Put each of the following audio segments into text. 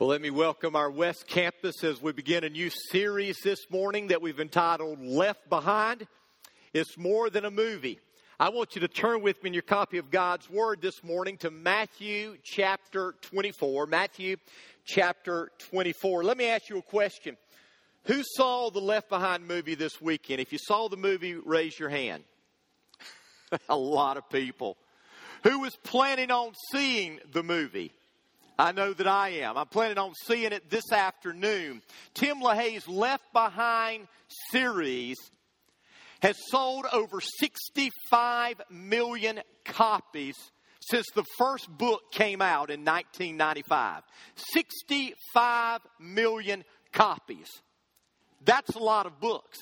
Well, let me welcome our West Campus as we begin a new series this morning that we've entitled Left Behind. It's more than a movie. I want you to turn with me in your copy of God's Word this morning to Matthew chapter 24. Matthew chapter 24. Let me ask you a question. Who saw the Left Behind movie this weekend? If you saw the movie, raise your hand. a lot of people. Who was planning on seeing the movie? I know that I am. I'm planning on seeing it this afternoon. Tim LaHaye's Left Behind series has sold over 65 million copies since the first book came out in 1995. 65 million copies. That's a lot of books.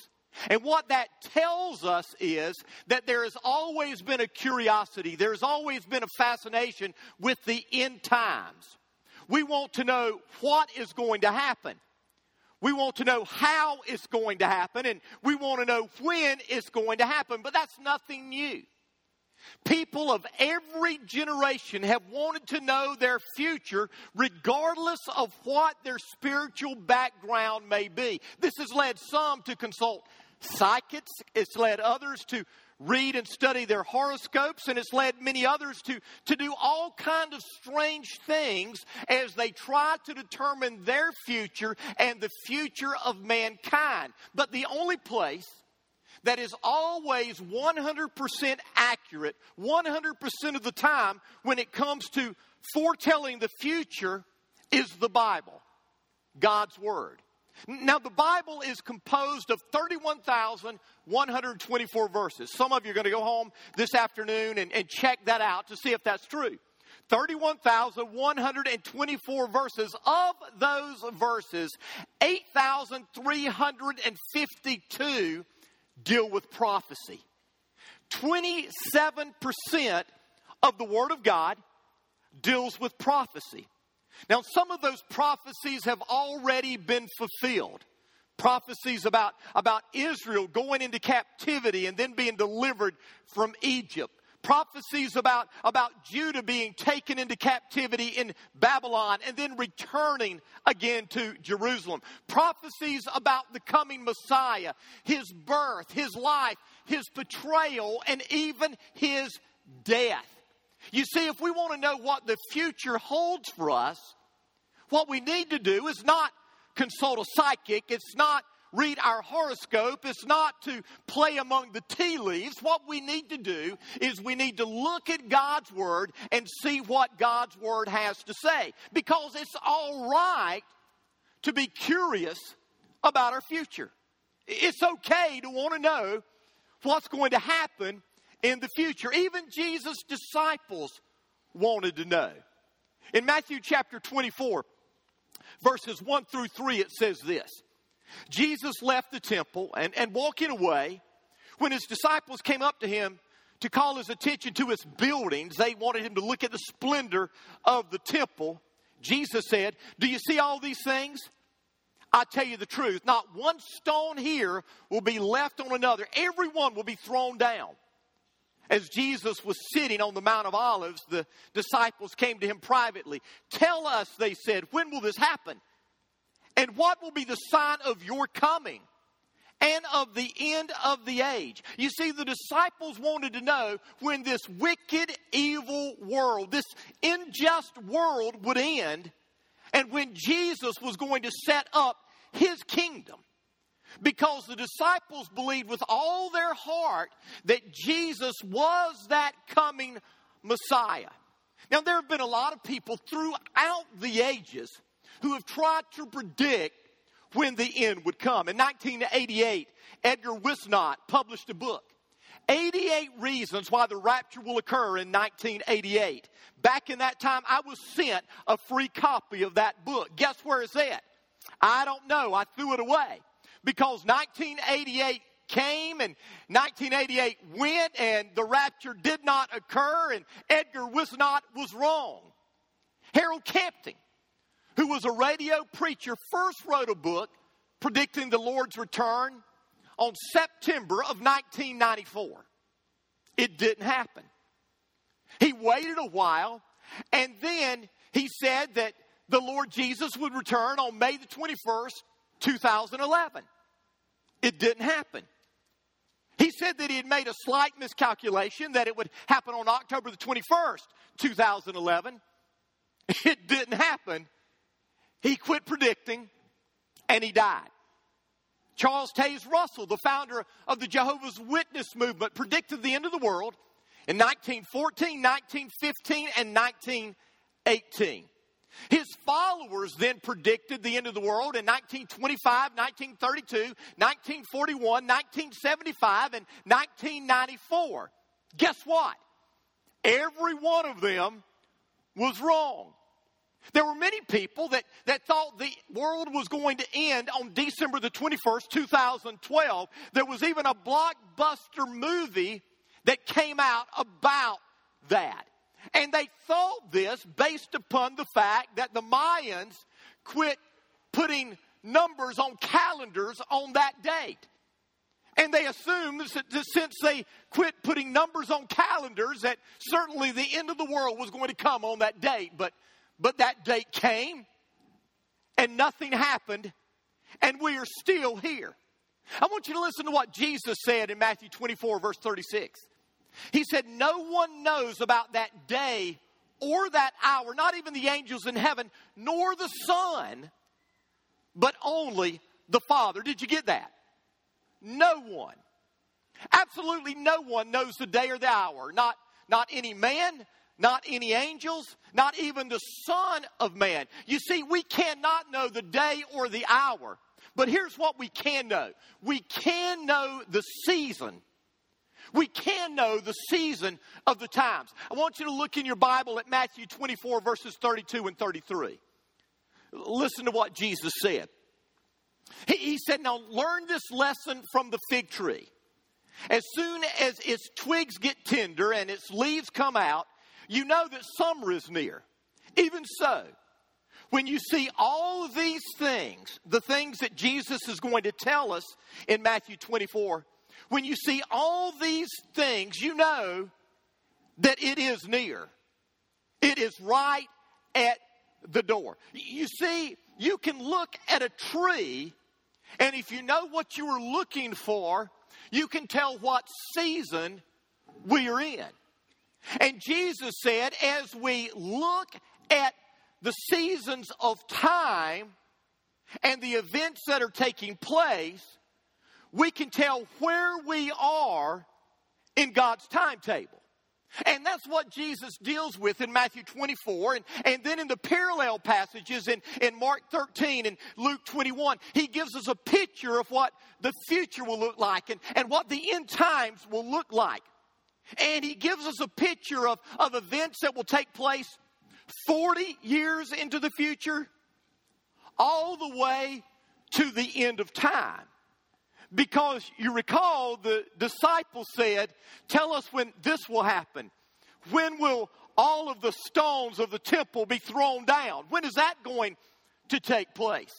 And what that tells us is that there has always been a curiosity, there's always been a fascination with the end times. We want to know what is going to happen. We want to know how it's going to happen, and we want to know when it's going to happen. But that's nothing new. People of every generation have wanted to know their future regardless of what their spiritual background may be. This has led some to consult psychics, it's led others to read and study their horoscopes, and it's led many others to, to do all kind of strange things as they try to determine their future and the future of mankind. But the only place that is always 100% accurate 100% of the time when it comes to foretelling the future is the Bible, God's Word. Now, the Bible is composed of 31,124 verses. Some of you are going to go home this afternoon and, and check that out to see if that's true. 31,124 verses. Of those verses, 8,352 deal with prophecy. 27% of the Word of God deals with prophecy. Now, some of those prophecies have already been fulfilled. Prophecies about, about Israel going into captivity and then being delivered from Egypt. Prophecies about, about Judah being taken into captivity in Babylon and then returning again to Jerusalem. Prophecies about the coming Messiah, his birth, his life, his betrayal, and even his death. You see, if we want to know what the future holds for us, what we need to do is not consult a psychic, it's not read our horoscope, it's not to play among the tea leaves. What we need to do is we need to look at God's Word and see what God's Word has to say. Because it's all right to be curious about our future. It's okay to want to know what's going to happen in the future. Even Jesus' disciples wanted to know. In Matthew chapter 24, verses 1 through 3, it says this Jesus left the temple and, and walking away, when his disciples came up to him to call his attention to its buildings, they wanted him to look at the splendor of the temple. Jesus said, Do you see all these things? I tell you the truth, not one stone here will be left on another. Everyone will be thrown down. As Jesus was sitting on the Mount of Olives, the disciples came to him privately. Tell us, they said, when will this happen? And what will be the sign of your coming and of the end of the age? You see, the disciples wanted to know when this wicked, evil world, this unjust world would end, and when Jesus was going to set up his kingdom because the disciples believed with all their heart that Jesus was that coming Messiah. Now, there have been a lot of people throughout the ages who have tried to predict when the end would come. In 1988, Edgar Whisenant published a book. 88 reasons why the rapture will occur in 1988. Back in that time, I was sent a free copy of that book. Guess where it's at? I don't know. I threw it away because 1988 came and 1988 went and the rapture did not occur and Edgar Whisenant was wrong. Harold Camping, who was a radio preacher, first wrote a book predicting the Lord's return on September of 1994. It didn't happen. He waited a while and then he said that the Lord Jesus would return on May the 21st, 2011. It didn't happen. He said that he had made a slight miscalculation that it would happen on October the 21st, 2011. It didn't happen. He quit predicting and he died. Charles Taze Russell, the founder of the Jehovah's Witness movement, predicted the end of the world in 1914, 1915, and 1918. His followers then predicted the end of the world in 1925, 1932, 1941, 1975, and 1994. Guess what? Every one of them was wrong. There were many people that, that thought the world was going to end on December the 21st, 2012. There was even a blockbuster movie that came out about that. And they thought this based upon the fact that the Mayans quit putting numbers on calendars on that date. And they assumed that since they quit putting numbers on calendars, that certainly the end of the world was going to come on that date. But, but that date came, and nothing happened, and we are still here. I want you to listen to what Jesus said in Matthew 24, verse 36. He said, No one knows about that day or that hour, not even the angels in heaven, nor the Son, but only the Father. Did you get that? No one. Absolutely no one knows the day or the hour. Not, not any man, not any angels, not even the Son of Man. You see, we cannot know the day or the hour. But here's what we can know we can know the season we can know the season of the times. I want you to look in your Bible at Matthew 24, verses 32 and 33. Listen to what Jesus said. He, he said, Now learn this lesson from the fig tree. As soon as its twigs get tender and its leaves come out, you know that summer is near. Even so, when you see all these things, the things that Jesus is going to tell us in Matthew 24, when you see all these things, you know that it is near. It is right at the door. You see, you can look at a tree, and if you know what you are looking for, you can tell what season we are in. And Jesus said, as we look at the seasons of time and the events that are taking place, we can tell where we are in God's timetable. And that's what Jesus deals with in Matthew 24. And, and then in the parallel passages in, in Mark 13 and Luke 21, he gives us a picture of what the future will look like and, and what the end times will look like. And he gives us a picture of, of events that will take place 40 years into the future, all the way to the end of time. Because you recall the disciples said, Tell us when this will happen. When will all of the stones of the temple be thrown down? When is that going to take place?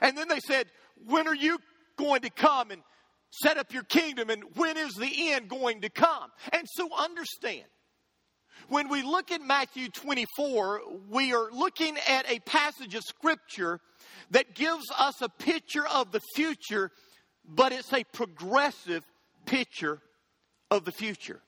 And then they said, When are you going to come and set up your kingdom? And when is the end going to come? And so understand, when we look at Matthew 24, we are looking at a passage of scripture that gives us a picture of the future but it's a progressive picture of the future.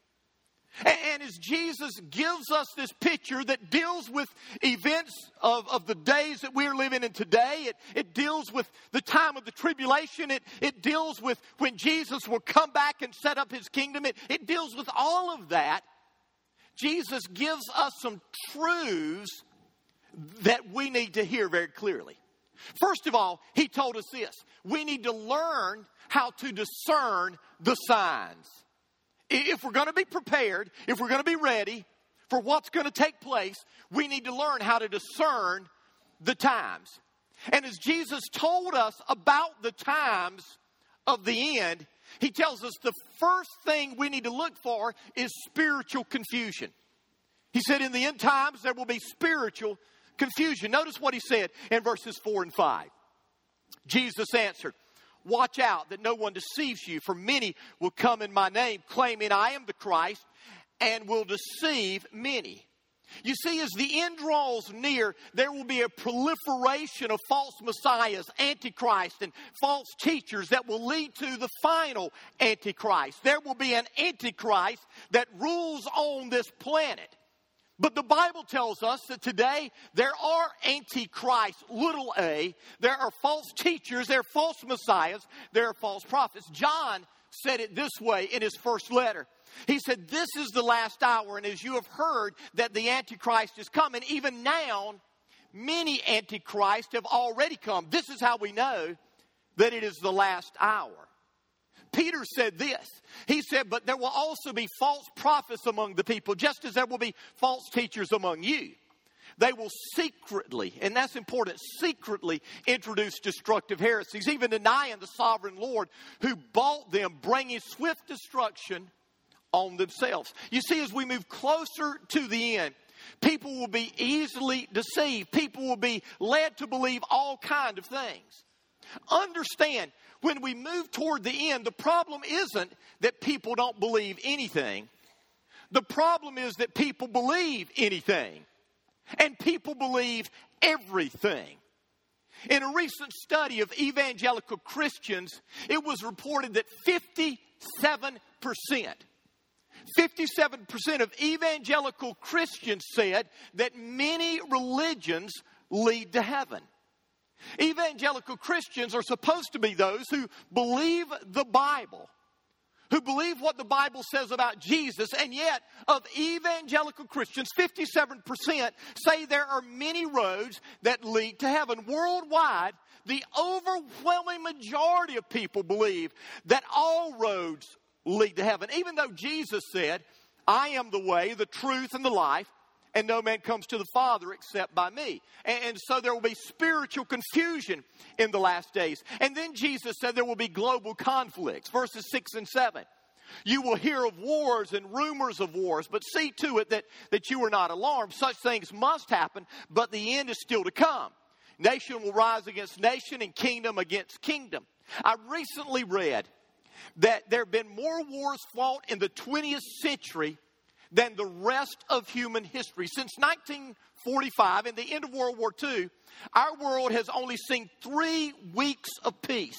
And as Jesus gives us this picture that deals with events of, of the days that we're living in today, it, it deals with the time of the tribulation, it, it deals with when Jesus will come back and set up his kingdom, it, it deals with all of that. Jesus gives us some truths that we need to hear very clearly. First of all, he told us this we need to learn how to discern the signs. If we're going to be prepared, if we're going to be ready for what's going to take place, we need to learn how to discern the times. And as Jesus told us about the times of the end, he tells us the first thing we need to look for is spiritual confusion. He said, In the end times, there will be spiritual confusion. Notice what he said in verses 4 and 5. Jesus answered, Watch out that no one deceives you, for many will come in my name, claiming I am the Christ, and will deceive many. You see, as the end draws near, there will be a proliferation of false messiahs, antichrist, and false teachers that will lead to the final antichrist. There will be an antichrist that rules on this planet. But the Bible tells us that today there are antichrists, little a. There are false teachers, there are false messiahs, there are false prophets. John said it this way in his first letter. He said, This is the last hour, and as you have heard that the Antichrist is coming, even now, many Antichrists have already come. This is how we know that it is the last hour. Peter said this. He said, But there will also be false prophets among the people, just as there will be false teachers among you. They will secretly, and that's important, secretly introduce destructive heresies, even denying the sovereign Lord who bought them, bringing swift destruction on themselves. You see, as we move closer to the end, people will be easily deceived. People will be led to believe all kind of things. Understand, when we move toward the end, the problem isn't that people don't believe anything. The problem is that people believe anything. And people believe everything. In a recent study of evangelical Christians, it was reported that 57%, 57% of evangelical Christians said that many religions lead to heaven. Evangelical Christians are supposed to be those who believe the Bible, who believe what the Bible says about Jesus, and yet of evangelical Christians, 57% say there are many roads that lead to heaven. Worldwide, the overwhelming majority of people believe that all roads lead to heaven, even though Jesus said, I am the way, the truth, and the life and no man comes to the Father except by me. And, and, so there will be spiritual confusion in the last days. And then Jesus said there will be global conflicts, verses 6 and 7. You will hear of wars and rumors of wars, but see to it that, that you are not alarmed. Such things must happen, but the end is still to come. Nation will rise against nation and kingdom against kingdom. I recently read that there have been more wars fought in the 20th century than the rest of human history. Since 1945 and the end of World War II, our world has only seen three weeks of peace.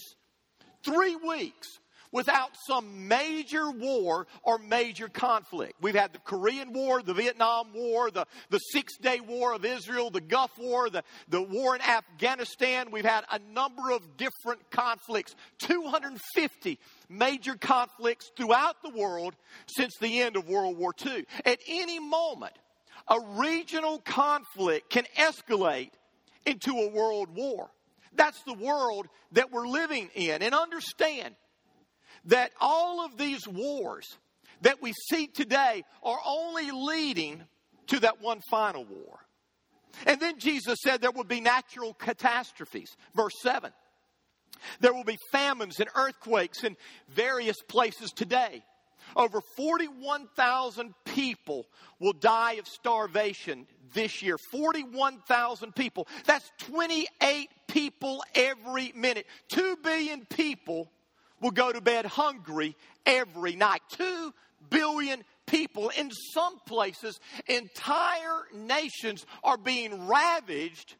Three weeks without some major war or major conflict. We've had the Korean War, the Vietnam War, the, the Six Day War of Israel, the Gulf War, the, the war in Afghanistan. We've had a number of different conflicts, 250 major conflicts throughout the world since the end of World War II. At any moment, a regional conflict can escalate into a world war. That's the world that we're living in. And understand, that all of these wars that we see today are only leading to that one final war. And then Jesus said there would be natural catastrophes. Verse 7. There will be famines and earthquakes in various places today. Over 41,000 people will die of starvation this year. 41,000 people. That's 28 people every minute. 2 billion people will go to bed hungry every night. Two billion people in some places, entire nations are being ravaged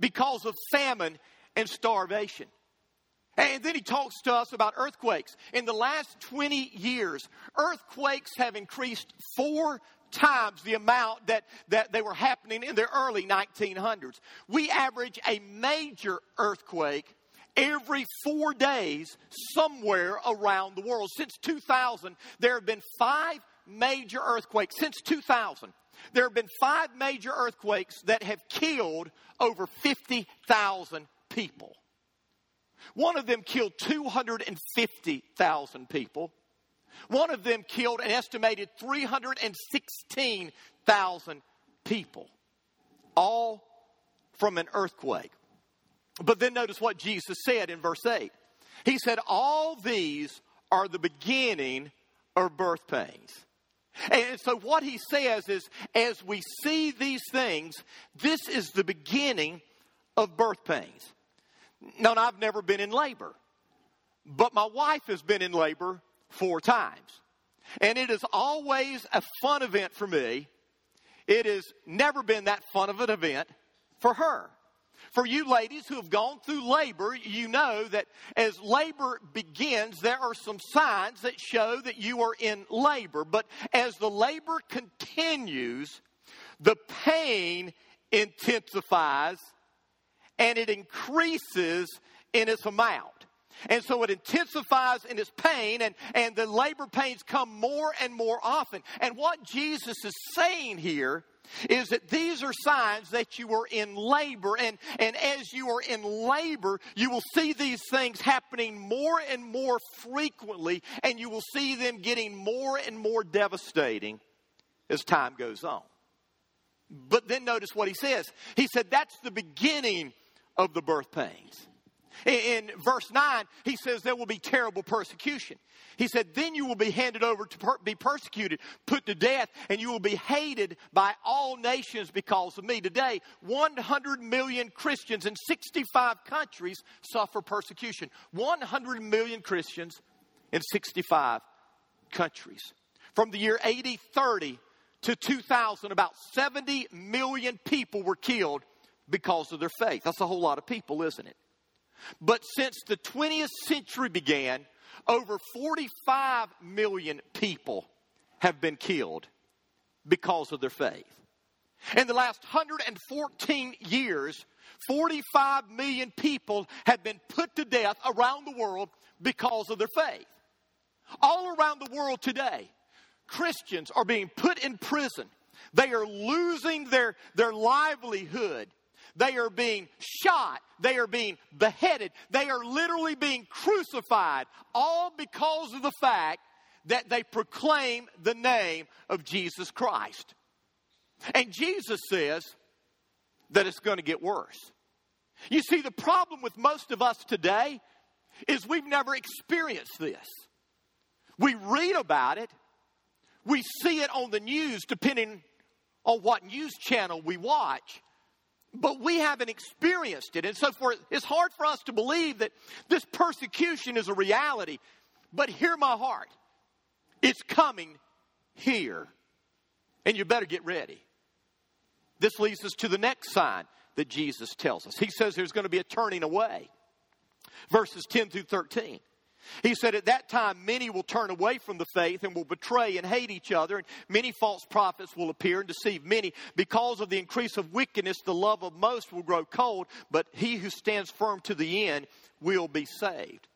because of famine and starvation. And then he talks to us about earthquakes. In the last 20 years, earthquakes have increased four times the amount that, that they were happening in the early 1900s. We average a major earthquake every four days somewhere around the world. Since 2000, there have been five major earthquakes. Since 2000, there have been five major earthquakes that have killed over 50,000 people. One of them killed 250,000 people. One of them killed an estimated 316,000 people, all from an earthquake. But then notice what Jesus said in verse 8. He said, All these are the beginning of birth pains. And so what he says is, as we see these things, this is the beginning of birth pains. Now, I've never been in labor, but my wife has been in labor four times. And it is always a fun event for me it has never been that fun of an event for her. For you ladies who have gone through labor, you know that as labor begins, there are some signs that show that you are in labor. But as the labor continues, the pain intensifies and it increases in its amount. And so it intensifies in its pain, and, and the labor pains come more and more often. And what Jesus is saying here is that these are signs that you are in labor. And, and as you are in labor, you will see these things happening more and more frequently, and you will see them getting more and more devastating as time goes on. But then notice what he says. He said, That's the beginning of the birth pains. In verse 9, he says there will be terrible persecution. He said, Then you will be handed over to per- be persecuted, put to death, and you will be hated by all nations because of me. Today, 100 million Christians in 65 countries suffer persecution. 100 million Christians in 65 countries. From the year 8030 to 2000, about 70 million people were killed because of their faith. That's a whole lot of people, isn't it? But since the 20th century began, over 45 million people have been killed because of their faith. In the last 114 years, 45 million people have been put to death around the world because of their faith. All around the world today, Christians are being put in prison. They are losing their, their livelihood they are being shot. They are being beheaded. They are literally being crucified, all because of the fact that they proclaim the name of Jesus Christ. And Jesus says that it's going to get worse. You see, the problem with most of us today is we've never experienced this. We read about it, we see it on the news, depending on what news channel we watch but we haven't experienced it. And so for it's hard for us to believe that this persecution is a reality. But hear my heart. It's coming here. And you better get ready. This leads us to the next sign that Jesus tells us. He says there's going to be a turning away. Verses 10 through 13. He said, At that time, many will turn away from the faith and will betray and hate each other, and many false prophets will appear and deceive many. Because of the increase of wickedness, the love of most will grow cold, but he who stands firm to the end will be saved.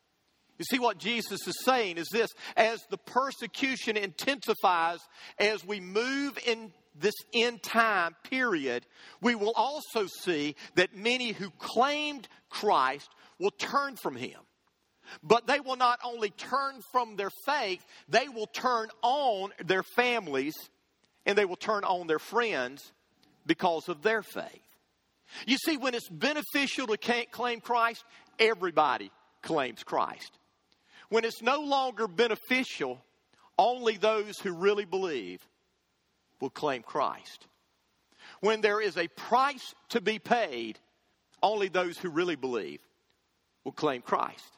You see, what Jesus is saying is this as the persecution intensifies, as we move in this end time period, we will also see that many who claimed Christ will turn from him. But they will not only turn from their faith, they will turn on their families and they will turn on their friends because of their faith. You see, when it's beneficial to claim Christ, everybody claims Christ. When it's no longer beneficial, only those who really believe will claim Christ. When there is a price to be paid, only those who really believe will claim Christ.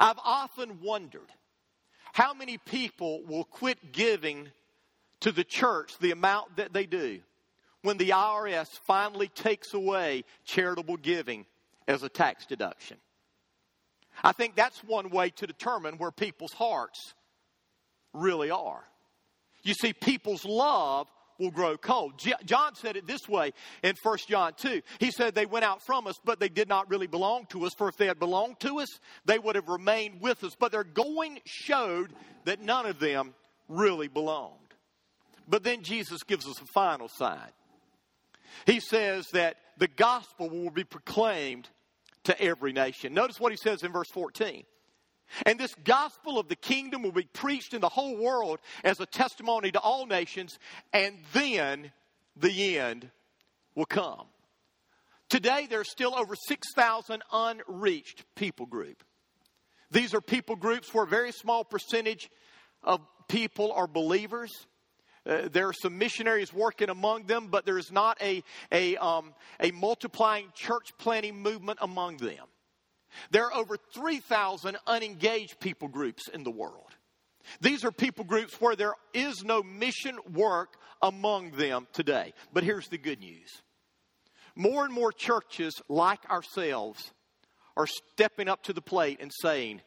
I've often wondered how many people will quit giving to the church the amount that they do when the IRS finally takes away charitable giving as a tax deduction. I think that's one way to determine where people's hearts really are. You see, people's love will grow cold. John said it this way in 1 John 2. He said, They went out from us, but they did not really belong to us. For if they had belonged to us, they would have remained with us. But their going showed that none of them really belonged. But then Jesus gives us a final sign. He says that the gospel will be proclaimed to every nation. Notice what he says in verse 14. And this gospel of the kingdom will be preached in the whole world as a testimony to all nations, and then the end will come. Today, there's still over 6,000 unreached people group. These are people groups where a very small percentage of people are believers. Uh, there are some missionaries working among them, but there is not a, a, um, a multiplying church planting movement among them. There are over 3,000 unengaged people groups in the world. These are people groups where there is no mission work among them today. But here's the good news more and more churches, like ourselves, are stepping up to the plate and saying,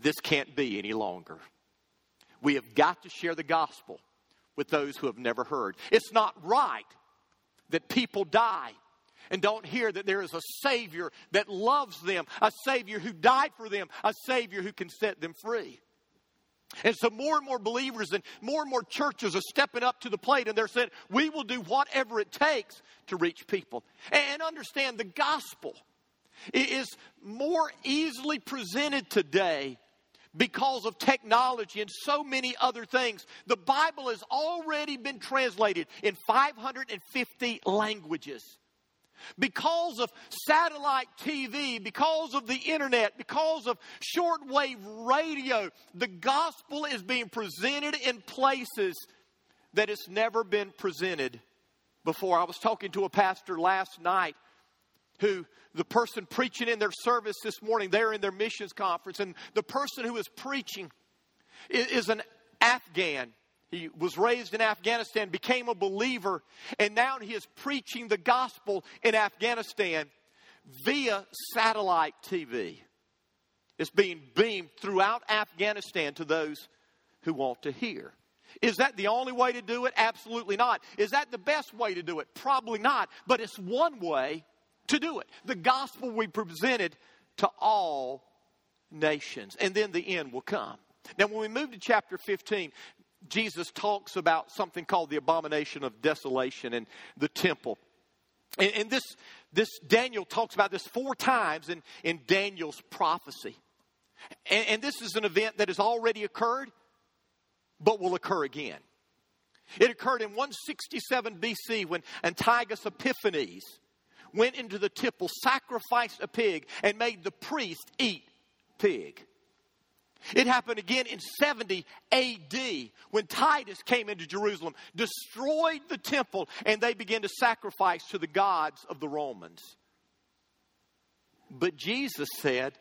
This can't be any longer. We have got to share the gospel with those who have never heard. It's not right that people die and don't hear that there is a Savior that loves them, a Savior who died for them, a Savior who can set them free. And so more and more believers and more and more churches are stepping up to the plate and they're saying, we will do whatever it takes to reach people. And understand the gospel is more easily presented today because of technology and so many other things. The Bible has already been translated in 550 languages. Because of satellite TV, because of the internet, because of shortwave radio, the gospel is being presented in places that it's never been presented before. I was talking to a pastor last night who the person preaching in their service this morning, they're in their missions conference, and the person who is preaching is, is an Afghan. He was raised in Afghanistan, became a believer, and now he is preaching the gospel in Afghanistan via satellite TV. It's being beamed throughout Afghanistan to those who want to hear. Is that the only way to do it? Absolutely not. Is that the best way to do it? Probably not. But it's one way to do it. The gospel we presented to all nations, and then the end will come. Now, when we move to chapter 15, Jesus talks about something called the abomination of desolation and the temple. And, and this, this Daniel talks about this four times in, in Daniel's prophecy. And, and this is an event that has already occurred, but will occur again. It occurred in 167 BC when Antiochus Epiphanes went into the temple, sacrificed a pig, and made the priest eat pig. It happened again in 70 AD when Titus came into Jerusalem, destroyed the temple, and they began to sacrifice to the gods of the Romans. But Jesus said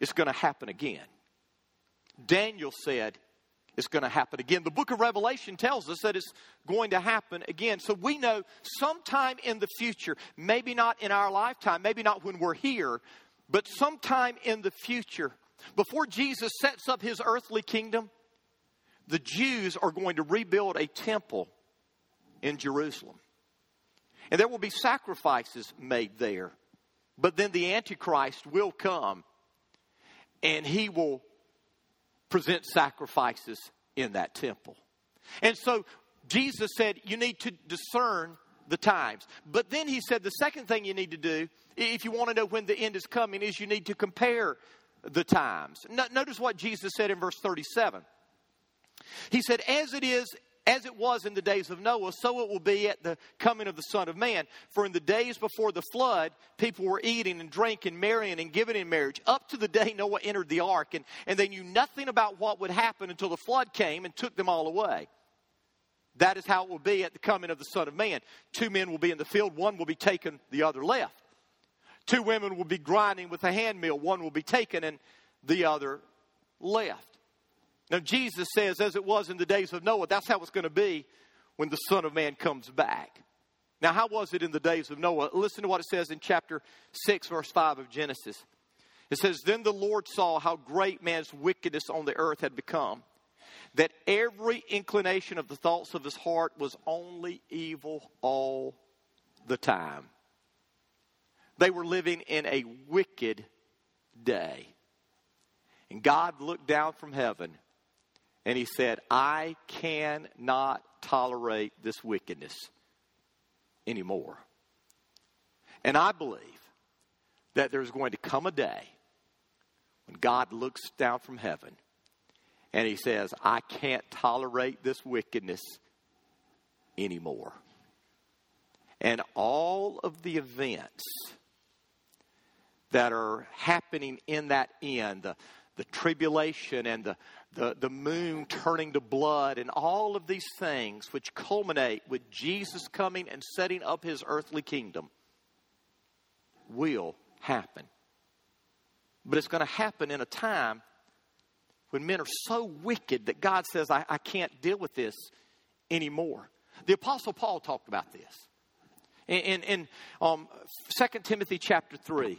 it's going to happen again. Daniel said it's going to happen again. The book of Revelation tells us that it's going to happen again. So we know sometime in the future, maybe not in our lifetime, maybe not when we're here, but sometime in the future, before Jesus sets up his earthly kingdom, the Jews are going to rebuild a temple in Jerusalem. And there will be sacrifices made there. But then the Antichrist will come and he will present sacrifices in that temple. And so Jesus said, You need to discern the times. But then he said, The second thing you need to do, if you want to know when the end is coming, is you need to compare the times. Notice what Jesus said in verse 37. He said, As it is as it was in the days of Noah, so it will be at the coming of the Son of Man. For in the days before the flood, people were eating and drinking, marrying and giving in marriage, up to the day Noah entered the ark, and, and they knew nothing about what would happen until the flood came and took them all away. That is how it will be at the coming of the Son of Man. Two men will be in the field, one will be taken, the other left. Two women will be grinding with a hand mill, one will be taken and the other left. Now, Jesus says, as it was in the days of Noah, that's how it's going to be when the Son of Man comes back. Now, how was it in the days of Noah? Listen to what it says in chapter 6, verse 5 of Genesis. It says, Then the Lord saw how great man's wickedness on the earth had become, that every inclination of the thoughts of his heart was only evil all the time. They were living in a wicked day. And God looked down from heaven and he said, I cannot tolerate this wickedness anymore. And I believe that there's going to come a day when God looks down from heaven and he says, I can't tolerate this wickedness anymore. And all of the events that are happening in that end, the, the tribulation and the, the, the moon turning to blood, and all of these things which culminate with Jesus coming and setting up his earthly kingdom will happen. But it's going to happen in a time when men are so wicked that God says, I, I can't deal with this anymore. The Apostle Paul talked about this. In, in, in um, 2 Timothy chapter 3,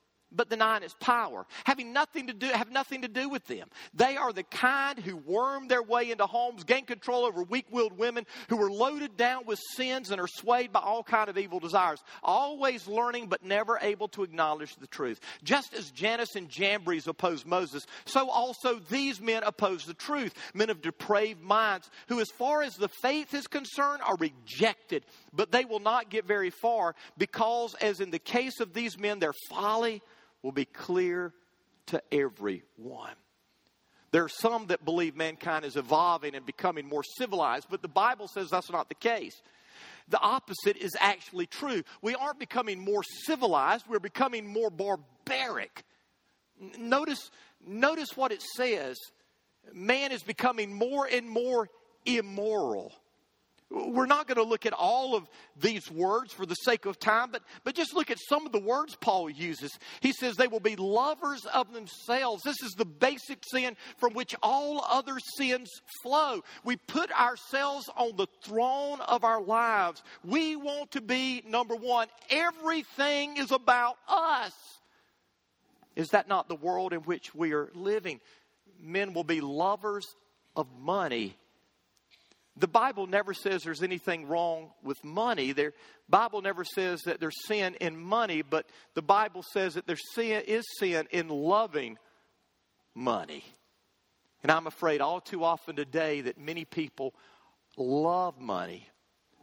but the nine is power, having nothing to do, have nothing to do with them. They are the kind who worm their way into homes, gain control over weak-willed women who are loaded down with sins and are swayed by all kind of evil desires, always learning but never able to acknowledge the truth. Just as Jannes and Jambres opposed Moses, so also these men oppose the truth, men of depraved minds, who as far as the faith is concerned are rejected, but they will not get very far because as in the case of these men, their folly will be clear to everyone. There are some that believe mankind is evolving and becoming more civilized, but the Bible says that's not the case. The opposite is actually true. We aren't becoming more civilized, we're becoming more barbaric. Notice, notice what it says. Man is becoming more and more immoral. We're not going to look at all of these words for the sake of time, but, but just look at some of the words Paul uses. He says they will be lovers of themselves. This is the basic sin from which all other sins flow. We put ourselves on the throne of our lives. We want to be number one. Everything is about us. Is that not the world in which we are living? Men will be lovers of money the Bible never says there's anything wrong with money. The Bible never says that there's sin in money, but the Bible says that there is sin in loving money. And I'm afraid all too often today that many people love money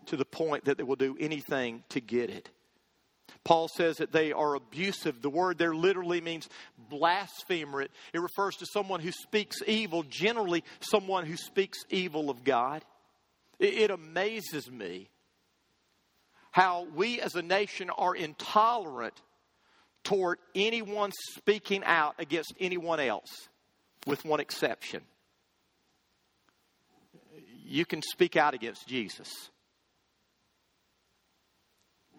to the point that they will do anything to get it. Paul says that they are abusive. The word there literally means blasphemer. It, it refers to someone who speaks evil, generally, someone who speaks evil of God. It amazes me how we as a nation are intolerant toward anyone speaking out against anyone else, with one exception. You can speak out against Jesus.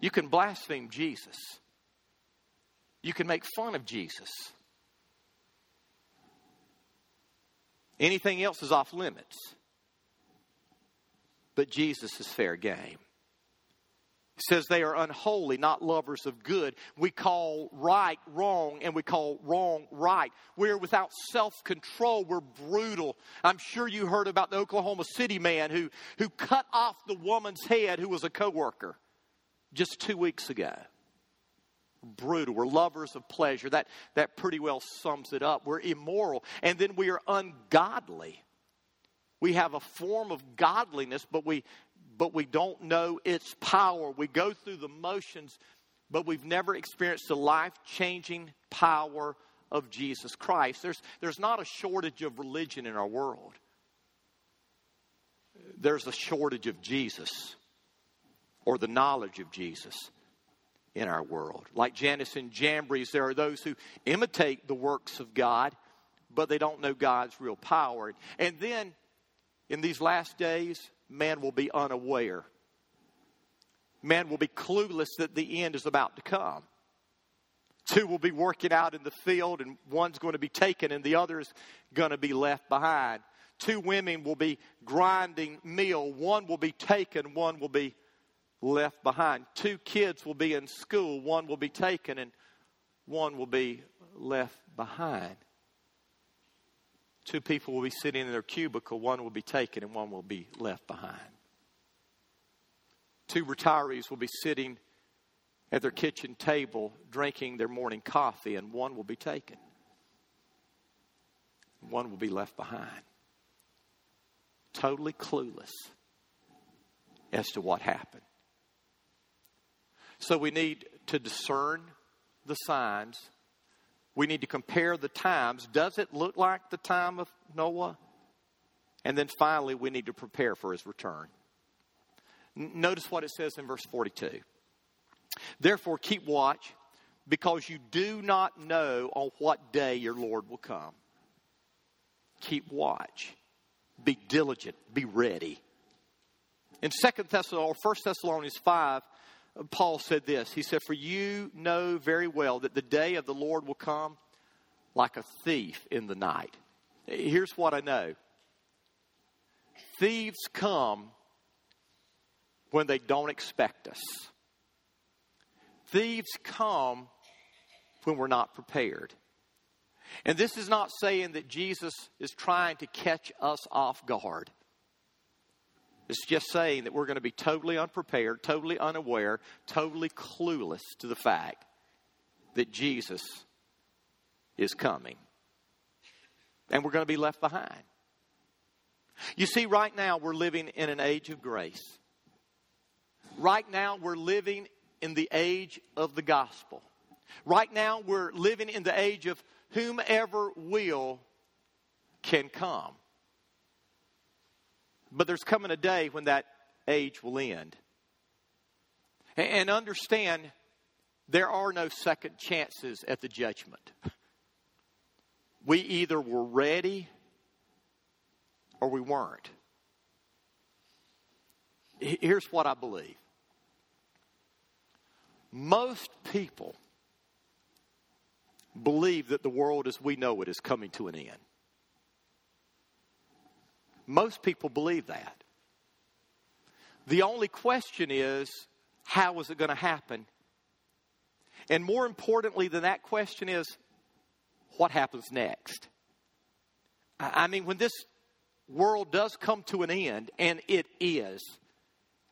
You can blaspheme Jesus. You can make fun of Jesus. Anything else is off limits but Jesus is fair game. He says they are unholy, not lovers of good. We call right wrong and we call wrong right. We're without self control. We're brutal. I'm sure you heard about the Oklahoma City man who, who cut off the woman's head who was a coworker just two weeks ago. Brutal. We're lovers of pleasure. That, that pretty well sums it up. We're immoral. And then we are ungodly. We have a form of godliness, but we, but we don't know its power. We go through the motions, but we've never experienced the life changing power of Jesus Christ. There's, there's not a shortage of religion in our world, there's a shortage of Jesus or the knowledge of Jesus in our world. Like Jannes and Jambres, there are those who imitate the works of God, but they don't know God's real power. And then in these last days, man will be unaware. Man will be clueless that the end is about to come. Two will be working out in the field, and one's going to be taken, and the other is going to be left behind. Two women will be grinding meal. One will be taken, one will be left behind. Two kids will be in school. One will be taken, and one will be left behind. Two people will be sitting in their cubicle, one will be taken and one will be left behind. Two retirees will be sitting at their kitchen table drinking their morning coffee, and one will be taken. One will be left behind. Totally clueless as to what happened. So we need to discern the signs we need to compare the times. Does it look like the time of Noah? And then finally, we need to prepare for his return. Notice what it says in verse 42. Therefore, keep watch, because you do not know on what day your Lord will come. Keep watch. Be diligent. Be ready. In Second Thessalonians, or 1 Thessalonians 5, Paul said this. He said, For you know very well that the day of the Lord will come like a thief in the night. Here's what I know thieves come when they don't expect us. Thieves come when we're not prepared. And this is not saying that Jesus is trying to catch us off guard. It's just saying that we're going to be totally unprepared, totally unaware, totally clueless to the fact that Jesus is coming. And we're going to be left behind. You see, right now we're living in an age of grace. Right now we're living in the age of the gospel. Right now we're living in the age of whomever will can come. But there's coming a day when that age will end. And understand there are no second chances at the judgment. We either were ready or we weren't. Here's what I believe most people believe that the world as we know it is coming to an end. Most people believe that. The only question is how is it going to happen? And more importantly than that question is what happens next? I mean, when this world does come to an end, and it is,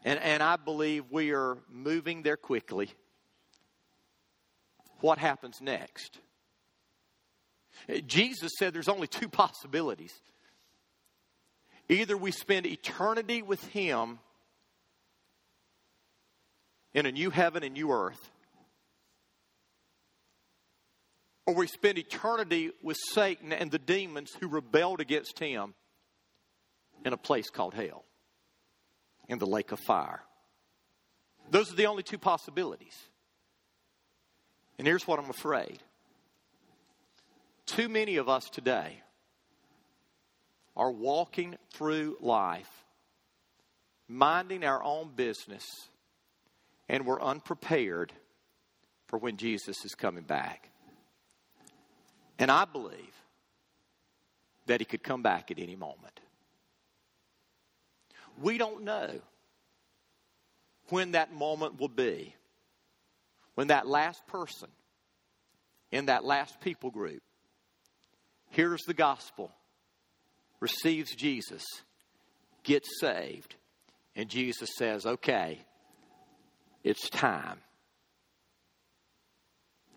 and, and I believe we are moving there quickly, what happens next? Jesus said there's only two possibilities. Either we spend eternity with Him in a new heaven and new earth, or we spend eternity with Satan and the demons who rebelled against Him in a place called hell, in the lake of fire. Those are the only two possibilities. And here's what I'm afraid too many of us today are walking through life, minding our own business, and we're unprepared for when Jesus is coming back. And I believe that he could come back at any moment. We don't know when that moment will be, when that last person in that last people group hears the gospel receives Jesus, gets saved, and Jesus says, okay, it's time.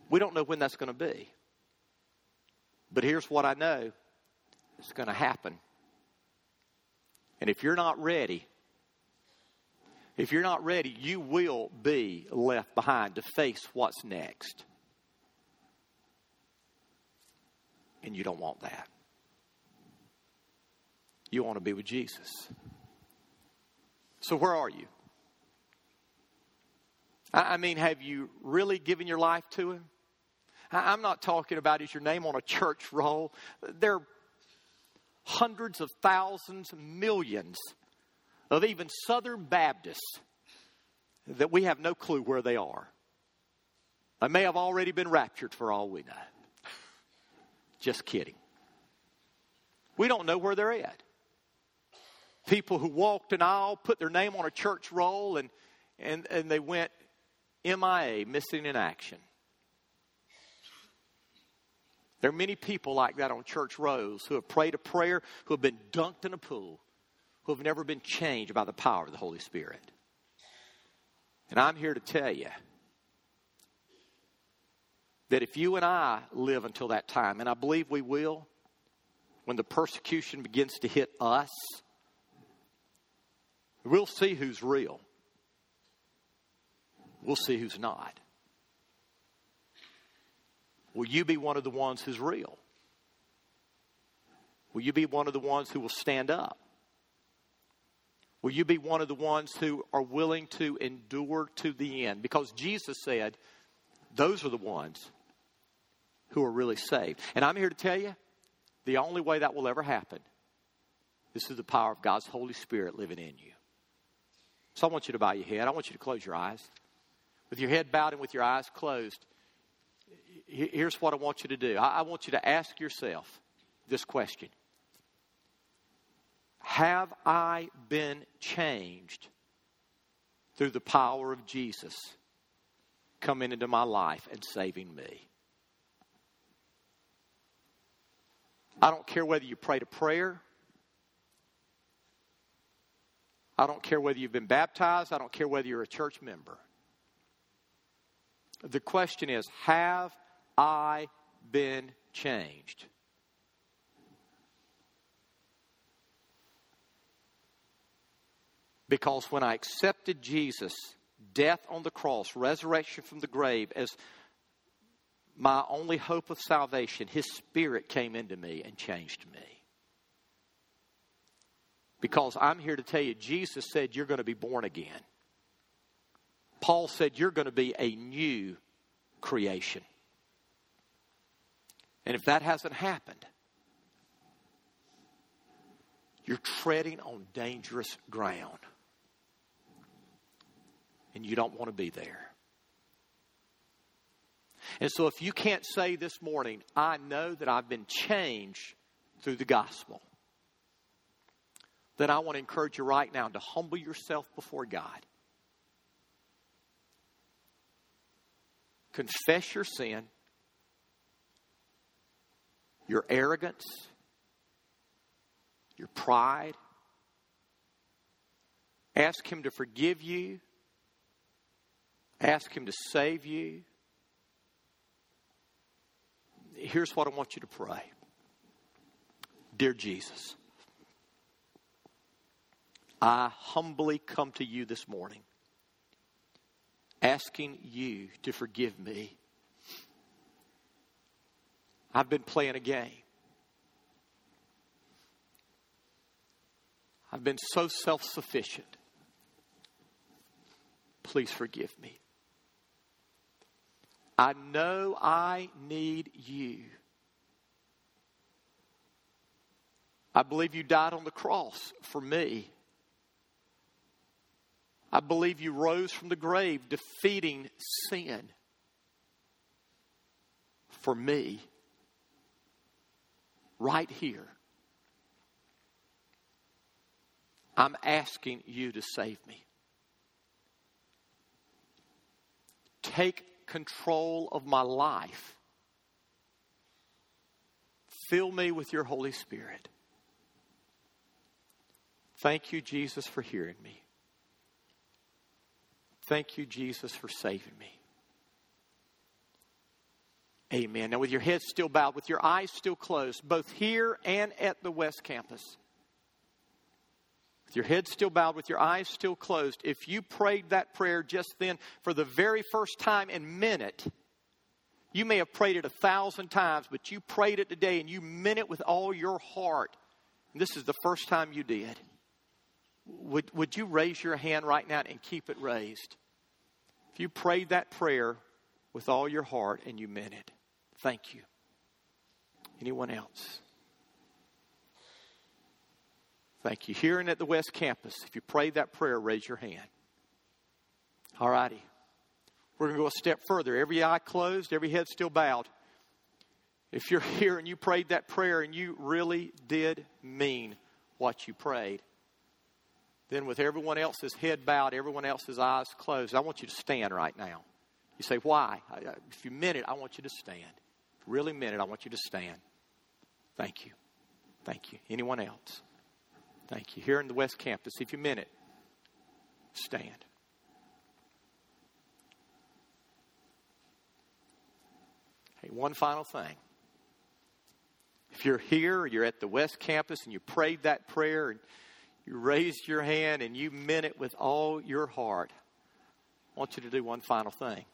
We don't know when that's going to be. But here's what I know it's going to happen. And if you're not ready, if you're not ready, you will be left behind to face what's next. And you don't want that. You want to be with Jesus. So, where are you? I mean, have you really given your life to Him? I'm not talking about is your name on a church roll. There are hundreds of thousands, millions of even Southern Baptists that we have no clue where they are. They may have already been raptured for all we know. Just kidding. We don't know where they're at people who walked an aisle, put their name on a church roll, and, and, and they went MIA, missing in action. There are many people like that on church rows who have prayed a prayer, who have been dunked in a pool, who have never been changed by the power of the Holy Spirit. And I'm here to tell you that if you and I live until that time, and I believe we will, when the persecution begins to hit us, We'll see who's real. We'll see who's not. Will you be one of the ones who's real? Will you be one of the ones who will stand up? Will you be one of the ones who are willing to endure to the end? Because Jesus said, those are the ones who are really saved. And I'm here to tell you, the only way that will ever happen is the power of God's Holy Spirit living in you. So I want you to bow your head. I want you to close your eyes. With your head bowed and with your eyes closed, here's what I want you to do. I want you to ask yourself this question Have I been changed through the power of Jesus coming into my life and saving me? I don't care whether you prayed a prayer. I don't care whether you've been baptized. I don't care whether you're a church member. The question is Have I been changed? Because when I accepted Jesus' death on the cross, resurrection from the grave, as my only hope of salvation, His Spirit came into me and changed me. Because I'm here to tell you, Jesus said you're going to be born again. Paul said you're going to be a new creation. And if that hasn't happened, you're treading on dangerous ground. And you don't want to be there. And so, if you can't say this morning, I know that I've been changed through the gospel, then I want to encourage you right now to humble yourself before God. Confess your sin, your arrogance, your pride. Ask Him to forgive you. Ask Him to save you here's what I want you to pray Dear Jesus, I humbly come to you this morning asking you to forgive me. I've been playing a game. I've been so self sufficient. Please forgive me. I know I need you. I believe you died on the cross for me. I believe you rose from the grave, defeating sin for me right here. I'm asking you to save me. Take control of my life. Fill me with your Holy Spirit. Thank you, Jesus, for hearing me. Thank you, Jesus, for saving me. Amen. Now, with your head still bowed, with your eyes still closed, both here and at the West Campus, with your head still bowed, with your eyes still closed, if you prayed that prayer just then for the very first time in minute, you may have prayed it a thousand times, but you prayed it today and you meant it with all your heart. And this is the first time you did. Would, would you raise your hand right now and keep it raised? If you prayed that prayer with all your heart and you meant it, thank you. Anyone else? Thank you. Here and at the West Campus, if you prayed that prayer, raise your hand. All righty. We're going to go a step further. Every eye closed, every head still bowed. If you're here and you prayed that prayer and you really did mean what you prayed, then with everyone else's head bowed, everyone else's eyes closed, I want you to stand right now. You say, why? If you meant it, I want you to stand. Really meant it, I want you to stand. Thank you. Thank you. Anyone else? Thank you. Here in the West Campus, if you meant it, stand. Hey, one final thing. If you're here, you're at the West Campus, and you prayed that prayer, and you raised your hand, and you meant it with all your heart, I want you to do one final thing.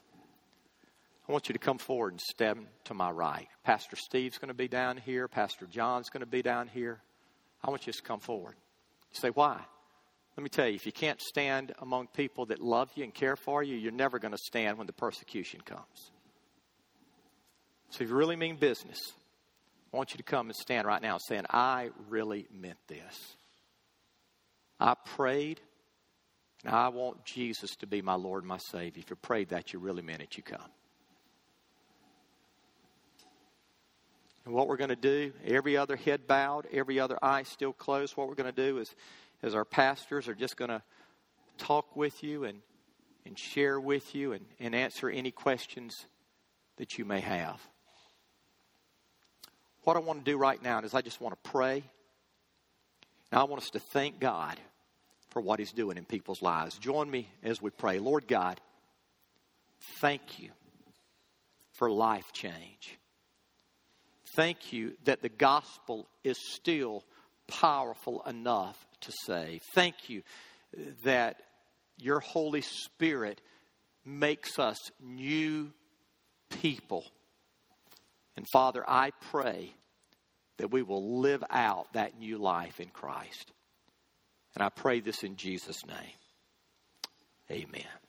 I want you to come forward and step to my right. Pastor Steve's going to be down here. Pastor John's going to be down here. I want you to come forward. You say, why? Let me tell you, if you can't stand among people that love you and care for you, you're never going to stand when the persecution comes. So if you really mean business, I want you to come and stand right now saying, I really meant this. I prayed, and I want Jesus to be my Lord and my Savior. If you prayed that, you really meant it, you come. And what we're going to do, every other head bowed, every other eye still closed, what we're going to do is as our pastors are just going to talk with you and, and share with you and, and answer any questions that you may have. What I want to do right now is I just want to pray. And I want us to thank God for what He's doing in people's lives. Join me as we pray. Lord God, thank you for life change. Thank you that the gospel is still powerful enough to save. Thank you that your Holy Spirit makes us new people. And Father, I pray that we will live out that new life in Christ. And I pray this in Jesus' name. Amen.